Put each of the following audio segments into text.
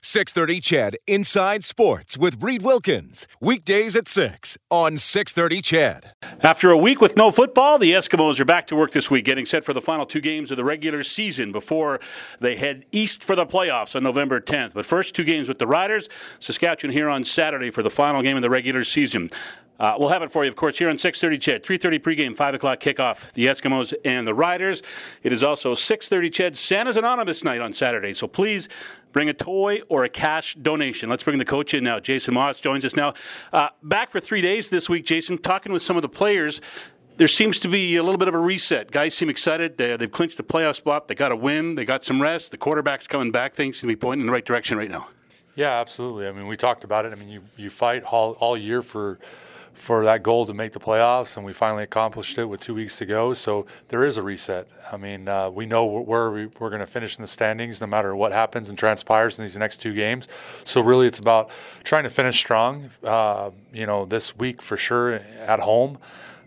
630 CHED Inside Sports with Reid Wilkins. Weekdays at 6 on 630 CHED. After a week with no football, the Eskimos are back to work this week, getting set for the final two games of the regular season before they head east for the playoffs on November 10th. But first, two games with the Riders, Saskatchewan here on Saturday for the final game of the regular season. Uh, we'll have it for you, of course, here on 6:30 CHED, 3:30 pregame, 5 o'clock kickoff. The Eskimos and the Riders. It is also 6:30 CHED Santa's Anonymous night on Saturday. So please bring a toy or a cash donation. Let's bring the coach in now. Jason Maas joins us now. Uh, back for three days this week, Jason, talking with some of the players. There seems to be a little bit of a reset. Guys seem excited. They, have clinched the playoff spot. They got a win. They got some rest. The quarterback's coming back. Things seem to be pointing in the right direction right now. Yeah, absolutely. I mean, we talked about it. I mean, you, you fight all, all year for for that goal to make the playoffs, and we finally accomplished it with two weeks to go. So there is a reset. I mean, uh, we know where we, are going to finish in the standings, no matter what happens and transpires in these next two games. So really, it's about trying to finish strong. Uh, you know, this week for sure at home,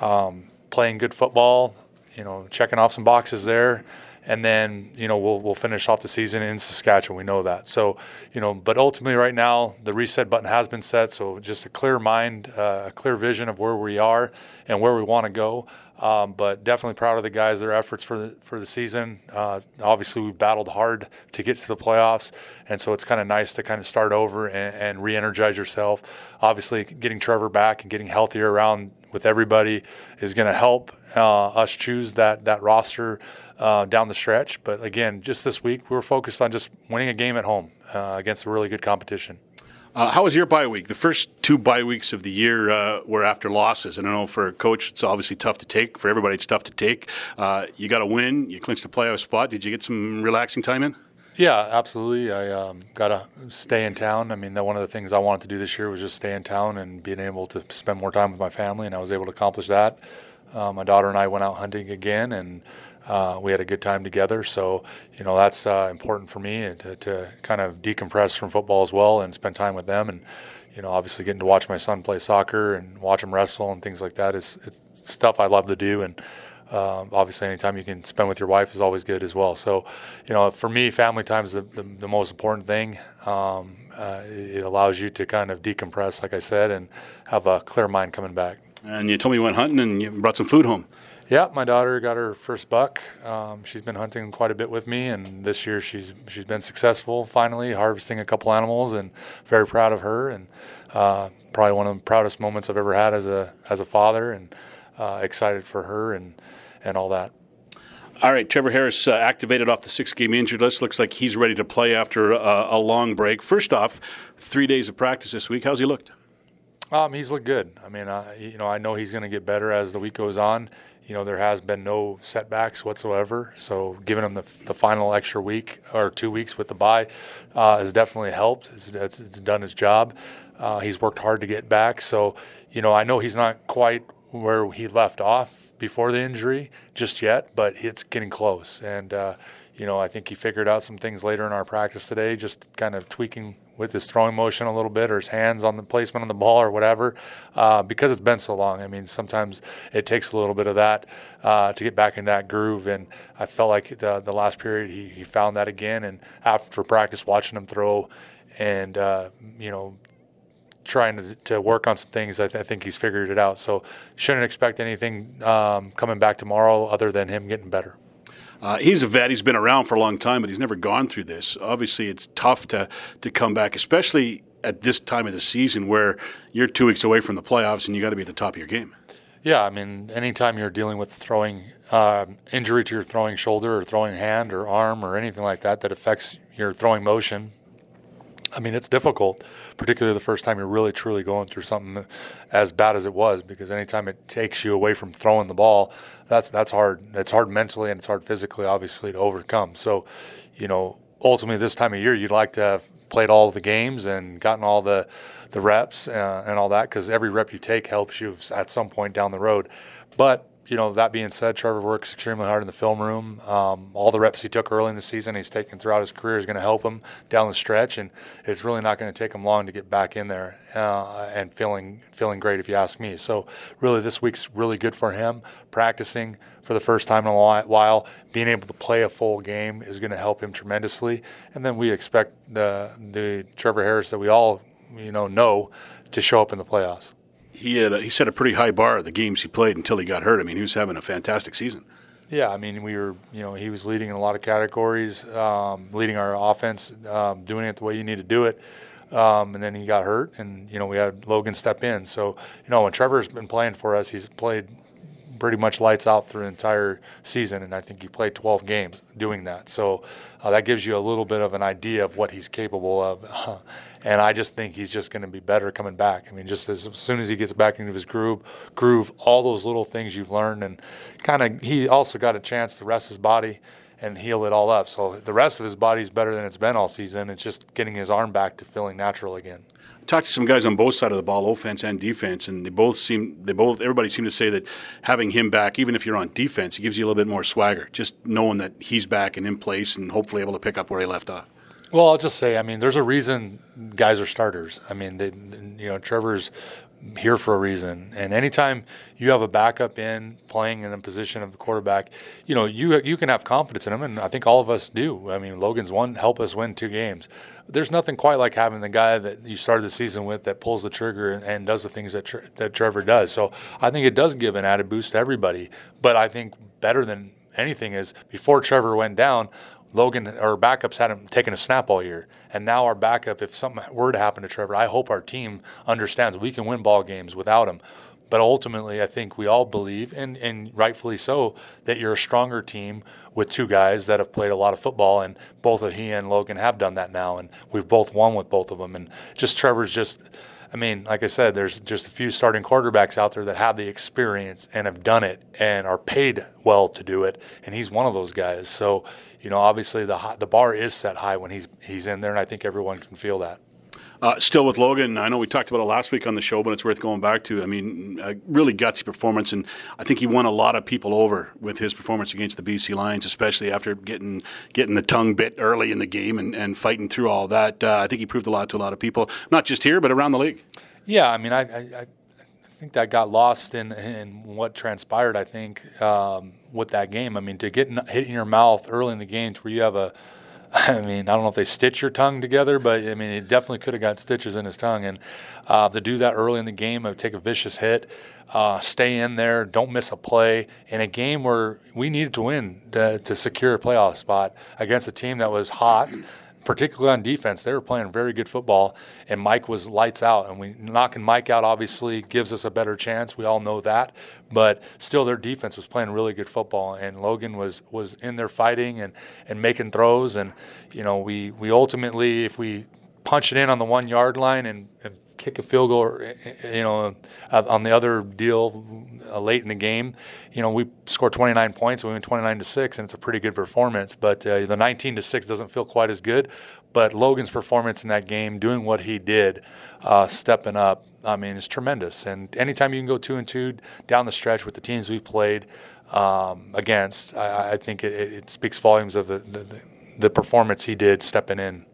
um, playing good football. You know, checking off some boxes there and then you know we'll we'll finish off the season in Saskatchewan. We know that. So you know, but ultimately, right now the reset button has been set. So just a clear mind, uh, a clear vision of where we are and where we want to go. Um, but definitely proud of the guys, their efforts for the for the season. Uh, obviously, we battled hard to get to the playoffs, and so it's kind of nice to kind of start over and, and re-energize yourself. Obviously, getting Trevor back and getting healthier around with everybody is going to help uh, us choose that that roster uh, down the stretch. But again, just this week, we were focused on just winning a game at home uh, against a really good competition. Uh, how was your bye week? The first two bye weeks of the year uh, were after losses, and I know for a coach, it's obviously tough to take. For everybody, it's tough to take. Uh, you got a win. You clinched a playoff spot. Did you get some relaxing time in? Yeah, absolutely. I um, got to stay in town. I mean, that one of the things I wanted to do this year was just stay in town and being able to spend more time with my family, and I was able to accomplish that. Uh, my daughter and I went out hunting again, and uh, we had a good time together. So, you know, that's uh, important for me to, to kind of decompress from football as well and spend time with them. And, you know, obviously getting to watch my son play soccer and watch him wrestle and things like that is stuff I love to do. And um, obviously, anytime you can spend with your wife is always good as well. So, you know, for me, family time is the, the, the most important thing. Um, uh, it allows you to kind of decompress, like I said, and have a clear mind coming back. And you told me you went hunting and you brought some food home. Yeah, my daughter got her first buck. Um, she's been hunting quite a bit with me, and this year she's she's been successful finally harvesting a couple animals, and very proud of her. And uh, probably one of the proudest moments I've ever had as a as a father, and uh, excited for her and and all that. All right, Trevor Harris uh, activated off the six-game injured list. Looks like he's ready to play after a long break. First off, three days of practice this week. How's he looked? Um, he's looked good. I mean, you know, I know he's going to get better as the week goes on you know, there has been no setbacks whatsoever. So giving him the, the final extra week or two weeks with the bye uh, has definitely helped. It's, it's, it's done his job. Uh, he's worked hard to get back. So, you know, I know he's not quite where he left off before the injury just yet, but it's getting close. And, uh, you know, I think he figured out some things later in our practice today, just kind of tweaking with his throwing motion a little bit or his hands on the placement on the ball or whatever uh, because it's been so long. I mean, sometimes it takes a little bit of that uh, to get back in that groove. And I felt like the, the last period he, he found that again. And after practice, watching him throw and, uh, you know, trying to, to work on some things, I, th- I, think he's figured it out. So shouldn't expect anything um, coming back tomorrow other than him getting better. Uh, he's a vet. He's been around for a long time, but he's never gone through this. Obviously, it's tough to to come back, especially at this time of the season where you're two weeks away from the playoffs and you got to be at the top of your game. Yeah, I mean, anytime you're dealing with throwing uh, injury to your throwing shoulder or throwing hand or arm or anything like that that affects your throwing motion, I mean, it's difficult, particularly the first time you're really truly going through something as bad as it was, because anytime it takes you away from throwing the ball, that's that's hard. It's hard mentally and it's hard physically, obviously, to overcome. So, you know, ultimately this time of year you'd like to have played all the games and gotten all the the reps uh, and all that because every rep you take helps you at some point down the road. But you know, that being said, Trevor works extremely hard in the film room. Um, all the reps he took early in the season, he's taken throughout his career, is going to help him down the stretch, and it's really not going to take him long to get back in there uh, and feeling feeling great, if you ask me. So, really, this week's really good for him. Practicing for the first time in a while, being able to play a full game is going to help him tremendously. And then we expect the the Trevor Harris that we all you know know to show up in the playoffs he had a, he set a pretty high bar the games he played until he got hurt. I mean, he was having a fantastic season. Yeah, I mean, we were, you know, he was leading in a lot of categories, um, leading our offense, um, doing it the way you need to do it. Um, and then he got hurt, and you know, we had Logan step in. So, you know, when Trevor's been playing for us, he's played pretty much lights out through the entire season, and I think he played 12 games doing that. So uh, that gives you a little bit of an idea of what he's capable of. and I just think he's just going to be better coming back. I mean, just as, as, soon as he gets back into his groove, groove, all those little things you've learned, and kind of he also got a chance to rest his body and heal it all up. So the rest of his body's better than it's been all season. It's just getting his arm back to feeling natural again talked to some guys on both sides of the ball, offense and defense, and they both seem they both everybody seemed to say that having him back, even if you're on defense, it gives you a little bit more swagger, just knowing that he's back and in place and hopefully able to pick up where he left off. Well, I'll just say, I mean, there's a reason guys are starters. I mean, they, you know, Trevor's here for a reason. And anytime you have a backup in playing in a position of the quarterback, you know, you you can have confidence in him, and I think all of us do. I mean, Logan's one help us win two games. There's nothing quite like having the guy that you started the season with that pulls the trigger and, and does the things that that Trevor does. So I think it does give an added boost to everybody. But I think better than anything is before Trevor went down, Logan, our backups hadn't taken a snap all year. And now our backup, if something were to happen to Trevor, I hope our team understands we can win ball games without him. But ultimately, I think we all believe, and, and rightfully so, that you're a stronger team with two guys that have played a lot of football, and both of he and Logan have done that now, and we've both won with both of them. And just Trevor's just, I mean, like I said, there's just a few starting quarterbacks out there that have the experience and have done it and are paid well to do it, and he's one of those guys. So you know, obviously the the bar is set high when he's he's in there, and I think everyone can feel that. Uh, still with Logan, I know we talked about it last week on the show, but it's worth going back to. I mean, a really gutsy performance, and I think he won a lot of people over with his performance against the BC Lions, especially after getting getting the tongue bit early in the game and, and fighting through all that. Uh, I think he proved a lot to a lot of people, not just here, but around the league. Yeah, I mean, I, I, think that got lost in, in what transpired. I think um, with that game. I mean, to get hit in your mouth early in the game, where you have a, I mean, I don't know if they stitch your tongue together, but I mean, it definitely could have got stitches in his tongue. And uh, to do that early in the game, take a vicious hit, uh, stay in there, don't miss a play in a game where we needed to win to, to secure a playoff spot against a team that was hot particularly on defense, they were playing very good football, and Mike was lights out. And we knocking Mike out obviously gives us a better chance. We all know that, but still, their defense was playing really good football, and Logan was was in there fighting and and making throws. And you know, we we ultimately, if we punch it in on the one yard line and, and kick a field goal, you know, on the other deal uh, late in the game, you know, we scored 29 points, we went 29 to six, and it's a pretty good performance. But uh, the 19 to six doesn't feel quite as good. But Logan's performance in that game, doing what he did, uh, stepping up, I mean, it's tremendous. And anytime you can go two and two down the stretch with the teams we've played um, against, I, I think it, it, speaks volumes of the, the, the performance he did stepping in.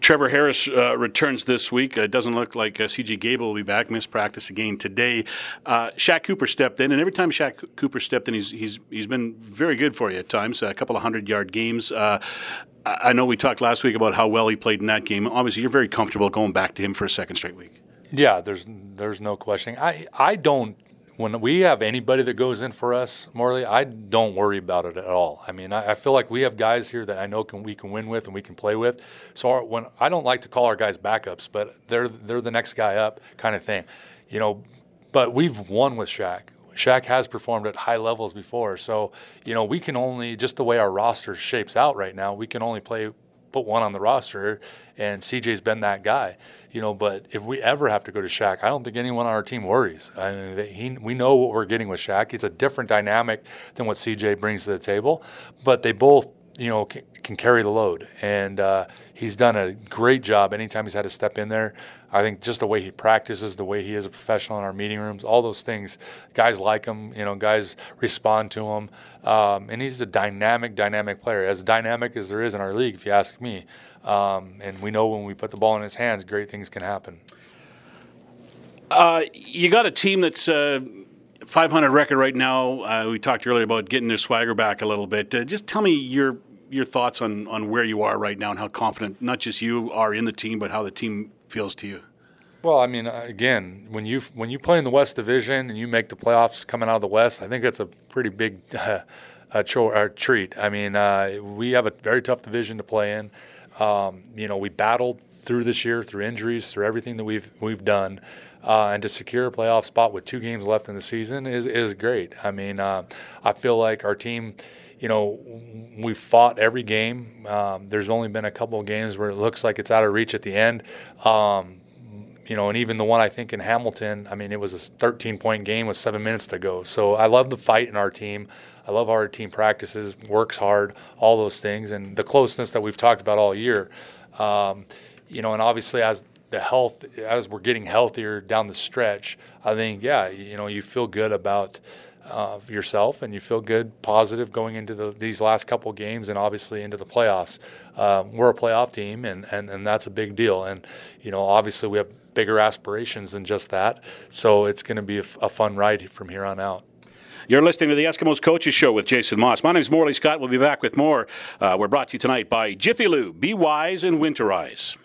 Trevor Harris uh, returns this week. It doesn't look like uh, CJ Gable will be back. Missed practice again today. Uh, Shaq Cooper stepped in, and every time Shaq Cooper stepped in, he's he's he's been very good for you at times. A couple of hundred yard games. Uh, I know we talked last week about how well he played in that game. Obviously, you're very comfortable going back to him for a second straight week. Yeah, there's there's no question. I I don't when we have anybody that goes in for us, Morley, I don't worry about it at all. I mean, I, I, feel like we have guys here that I know can we can win with and we can play with. So our, when I don't like to call our guys backups, but they're they're the next guy up kind of thing, you know. But we've won with Shaq. Shaq has performed at high levels before, so you know we can only just the way our roster shapes out right now, we can only play put one on the roster, and CJ's been that guy you know, but if we ever have to go to Shaq, I don't think anyone on our team worries. I mean, he, we know what we're getting with Shaq. It's a different dynamic than what CJ brings to the table, but they both you know, can, can carry the load. And uh, he's done a great job anytime he's had to step in there. I think just the way he practices, the way he is a professional in our meeting rooms, all those things, guys like him. You know, guys respond to him, um, and he's a dynamic, dynamic player, as dynamic as there is in our league, if you ask me. Um, and we know when we put the ball in his hands, great things can happen. Uh, you got a team that's. Uh 500 record right now. Uh, we talked earlier about getting their swagger back a little bit. Uh, just tell me your your thoughts on, on where you are right now and how confident not just you are in the team, but how the team feels to you. Well, I mean, again, when you when you play in the West Division and you make the playoffs coming out of the West, I think that's a pretty big uh, a a treat. I mean, uh, we have a very tough division to play in. Um, you know, we battled through this year, through injuries, through everything that we've we've done. Uh, and to secure a playoff spot with two games left in the season is is great. I mean, uh, I feel like our team, you know, we fought every game. Um, there's only been a couple of games where it looks like it's out of reach at the end. Um, you know, and even the one I think in Hamilton, I mean, it was a 13 point game with seven minutes to go. So I love the fight in our team. I love our team practices, works hard, all those things, and the closeness that we've talked about all year. Um, you know, and obviously as the health as we're getting healthier down the stretch, I think yeah, you know, you feel good about uh, yourself and you feel good, positive going into the, these last couple games and obviously into the playoffs. Um, we're a playoff team and, and and that's a big deal. And you know, obviously we have bigger aspirations than just that. So it's going to be a, a fun ride from here on out. You're listening to the Eskimos Coaches Show with Jason Maas. My name is Morley Scott. We'll be back with more. Uh, we're brought to you tonight by Jiffy Lube. Be wise and winterize.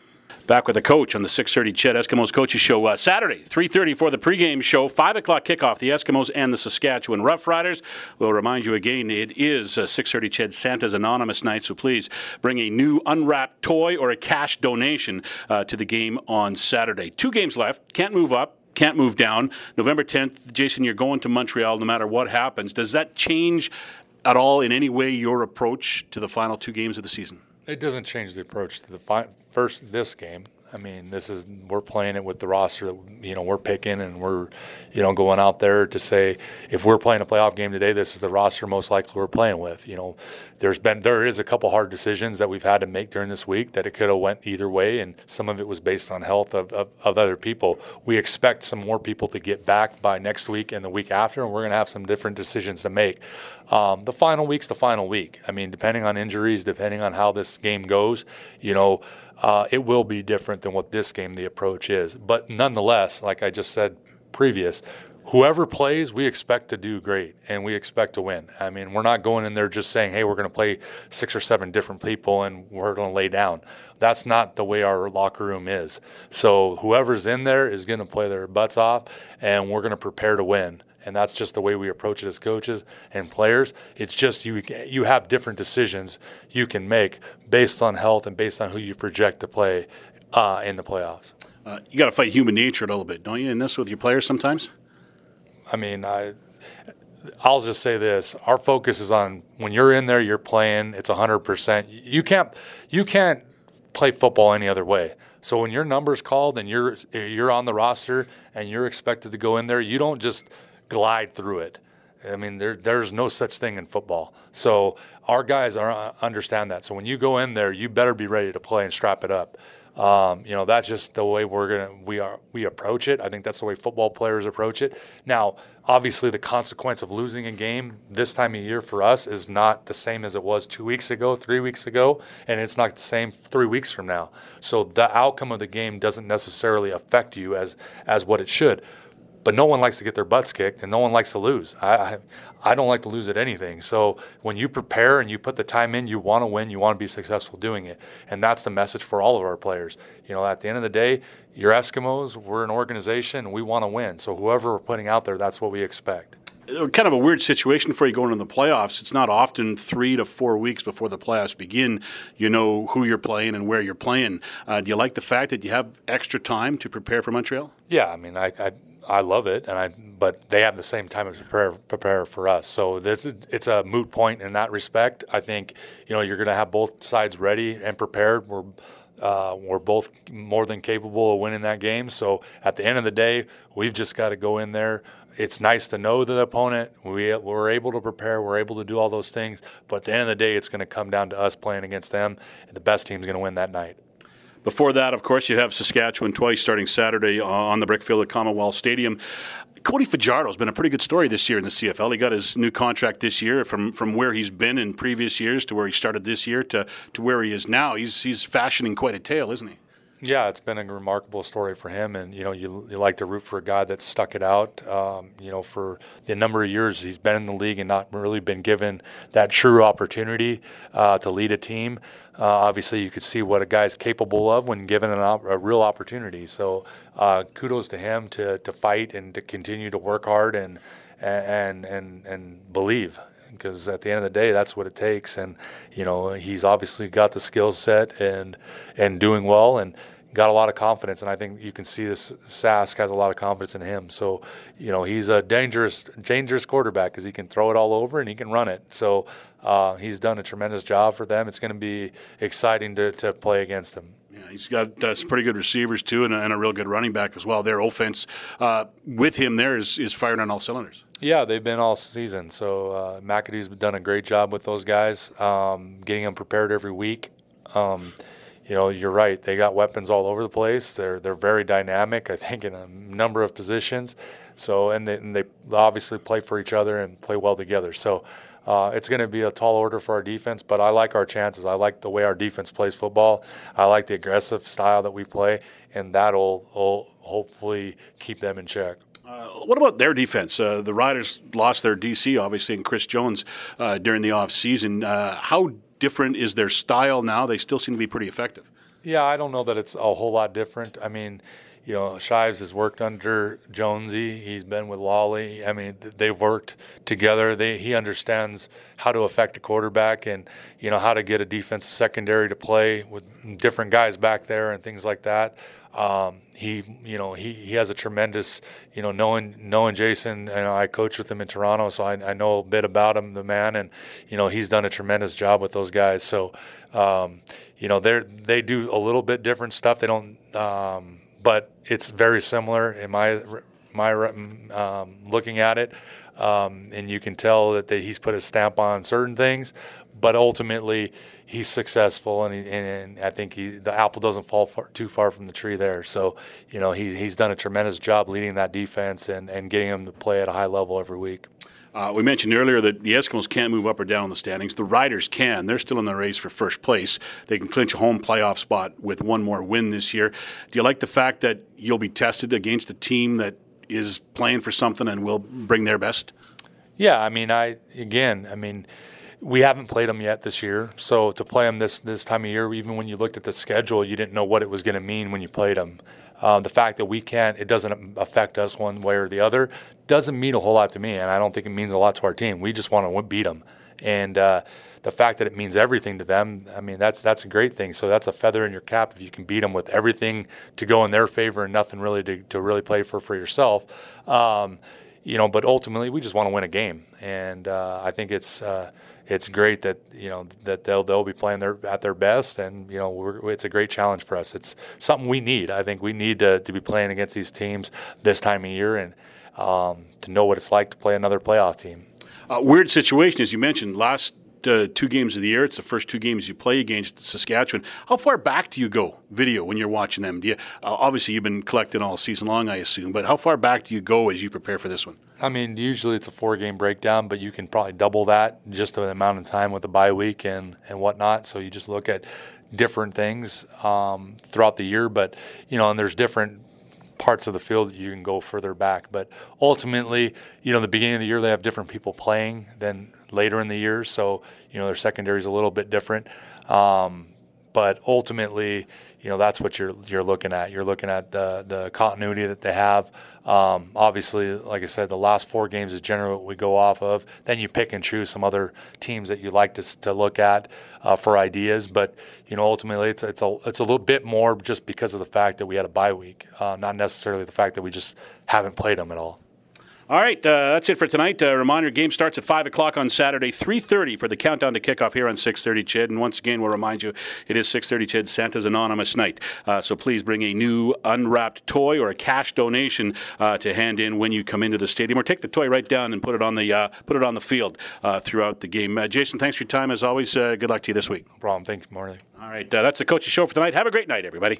Back with the coach on the 6:30 CHED Eskimos Coaches Show uh, Saturday, 3:30 for the pregame show, 5 o'clock kickoff. The Eskimos and the Saskatchewan Roughriders. We'll remind you again, it is uh, 6:30 CHED Santa's Anonymous night, so please bring a new unwrapped toy or a cash donation uh, to the game on Saturday. Two games left. Can't move up can't move down. November 10th, Jason, you're going to Montreal no matter what happens. Does that change at all in any way your approach to the final two games of the season? It doesn't change the approach to the fi- first this game. I mean, this is we're playing it with the roster that you know we're picking, and we're you know going out there to say if we're playing a playoff game today, this is the roster most likely we're playing with. You know, there's been there is a couple hard decisions that we've had to make during this week that it could have went either way, and some of it was based on health of, of, of other people. We expect some more people to get back by next week and the week after, and we're going to have some different decisions to make. Um, the final week's the final week. I mean, depending on injuries, depending on how this game goes, you know uh, it will be different than what this game the approach is. But nonetheless, like I just said previous, whoever plays, we expect to do great and we expect to win. I mean, we're not going in there just saying, hey, we're going to play six or seven different people and we're going to lay down. That's not the way our locker room is. So whoever's in there is going to play their butts off and we're going to prepare to win and that's just the way we approach it as coaches and players. It's just you you have different decisions you can make based on health and based on who you project to play uh, in the playoffs. Uh, you got to fight human nature a little bit, don't you? In this with your players sometimes. I mean, I. I'll just say this: our focus is on when you're in there, you're playing. It's 100. percent You can't, you can't play football any other way. So when your number's called and you're you're on the roster and you're expected to go in there, you don't just glide through it. I mean, there, there's no such thing in football. So our guys are uh, understand that. So when you go in there, you better be ready to play and strap it up. Um, you know, that's just the way we're gonna we are we approach it. I think that's the way football players approach it. Now, obviously, the consequence of losing a game this time of year for us is not the same as it was two weeks ago, three weeks ago, and it's not the same three weeks from now. So the outcome of the game doesn't necessarily affect you as as what it should but no one likes to get their butts kicked and no one likes to lose. I, I, I, don't like to lose at anything. So when you prepare and you put the time in, you want to win, you want to be successful doing it. And that's the message for all of our players. You know, at the end of the day, you're Eskimos, we're an organization, and we want to win. So whoever we're putting out there, that's what we expect. Uh, kind of a weird situation for you going into the playoffs. It's not often three to four weeks before the playoffs begin. You know who you're playing and where you're playing. Uh, do you like the fact that you have extra time to prepare for Montreal? Yeah, I mean, I, I I love it, and I but they have the same time to prepare prepare for us. So this it's a moot point in that respect. I think you know you're going to have both sides ready and prepared. We're uh, we're both more than capable of winning that game. So at the end of the day, we've just got to go in there, it's nice to know the opponent. We, we're able to prepare. We're able to do all those things. But at the end of the day, it's going to come down to us playing against them, and the best team's going to win that night. Before that, of course, you have Saskatchewan twice starting Saturday on the Brickfield at Commonwealth Stadium. Cody Fajardo has been a pretty good story this year in the CFL. He got his new contract this year from, from where he's been in previous years to where he started this year to, to where he is now. He's, he's fashioning quite a tale, isn't he? Yeah, it's been a remarkable story for him, and you know, you, you like to root for a guy that's stuck it out. Um, you know, for the number of years he's been in the league and not really been given that true opportunity uh, to lead a team. Uh, obviously, you could see what a guy's capable of when given op- a real opportunity. So, uh, kudos to him to to fight and to continue to work hard and and and and believe because at the end of the day, that's what it takes. And you know, he's obviously got the skill set and and doing well and got a lot of confidence. And I think you can see this Sask has a lot of confidence in him. So you know, he's a dangerous dangerous quarterback because he can throw it all over and he can run it. So uh, he's done a tremendous job for them. It's going to be exciting to to play against him. Yeah, he's got uh, some pretty good receivers too, and a, and a, real good running back as well. Their offense uh, with him there is, is firing on all cylinders. Yeah, they've been all season. So uh, McAdoo's done a great job with those guys, um, getting them prepared every week. Um, you know, you're right. They got weapons all over the place. They're they're very dynamic. I think in a number of positions. So and they, and they obviously play for each other and play well together. So uh, it's going to be a tall order for our defense, but I like our chances. I like the way our defense plays football. I like the aggressive style that we play, and that'll will hopefully keep them in check. Uh, what about their defense? Uh, the Riders lost their DC, obviously, and Chris Jones uh, during the offseason. Uh, how different is their style now? They still seem to be pretty effective. Yeah, I don't know that it's a whole lot different. I mean, you know, Shivers has worked under Jonesy. He's been with Lolly. I mean, they've worked together. They, he understands how to affect a quarterback and you know how to get a defensive secondary to play with different guys back there and things like that. Um, he, you know, he, he has a tremendous, you know, knowing knowing Jason, and I coach with him in Toronto, so I, I know a bit about him, the man, and you know, he's done a tremendous job with those guys. So, um, you know, they they do a little bit different stuff. They don't. Um, but it's very similar in my my um, looking at it, um, and you can tell that, that he's put a stamp on certain things, but ultimately he's successful, and, he, and I think he, the apple doesn't fall far, too far from the tree there. So you know he, he's done a tremendous job leading that defense and, and getting them to play at a high level every week. Uh, we mentioned earlier that the Eskimos can't move up or down in the standings. The Riders can. They're still in the race for first place. They can clinch a home playoff spot with one more win this year. Do you like the fact that you'll be tested against a team that is playing for something and will bring their best? Yeah, I mean, I again, I mean, we haven't played them yet this year. So to play them this this time of year, even when you looked at the schedule, you didn't know what it was going to mean when you played them. Uh, the fact that we can't, it doesn't affect us one way or the other, doesn't mean a whole lot to me, and I don't think it means a lot to our team. We just want to beat them, and uh, the fact that it means everything to them, I mean, that's that's a great thing. So that's a feather in your cap if you can beat them with everything to go in their favor and nothing really to, to really play for for yourself. Um, you know, but ultimately we just want to win a game, and uh, I think it's uh, it's great that you know that they'll they'll be playing their at their best, and you know it's a great challenge for us. It's something we need. I think we need to to be playing against these teams this time of year and um, to know what it's like to play another playoff team. Uh, weird situation, as you mentioned, last uh, two games of the year. It's the first two games you play against Saskatchewan. How far back do you go video when you're watching them? You uh, obviously you've been collecting all season long, I assume, but how far back do you go as you prepare for this one? I mean, usually it's a four game breakdown, but you can probably double that just the amount of time with the bye week and and whatnot. So you just look at different things um, throughout the year, but you know, and there's different parts of the field that you can go further back. But ultimately, you know, the beginning of the year they have different people playing than later in the year, so you know their secondary is a little bit different. Um, but ultimately, you know that's what you're you're looking at. You're looking at the the continuity that they have. Um, obviously, like I said, the last four games is generally what we go off of. Then you pick and choose some other teams that you like to to look at uh, for ideas. But you know, ultimately, it's it's a it's a little bit more just because of the fact that we had a bye week, uh, not necessarily the fact that we just haven't played them at all. All right, uh, that's it for tonight. Uh, reminder: game starts at five o'clock on Saturday, three thirty for the countdown to kickoff here on six thirty. CHED, and once again, we'll remind you it is six thirty. CHED Santa's Anonymous Night. Uh, so please bring a new unwrapped toy or a cash donation uh, to hand in when you come into the stadium, or take the toy right down and put it on the uh, put it on the field uh, throughout the game. Jason, thanks for your time as always. good luck to you this week. No problem. Thank you, Morley. All right, that's the coach's show for tonight. Have a great night, everybody.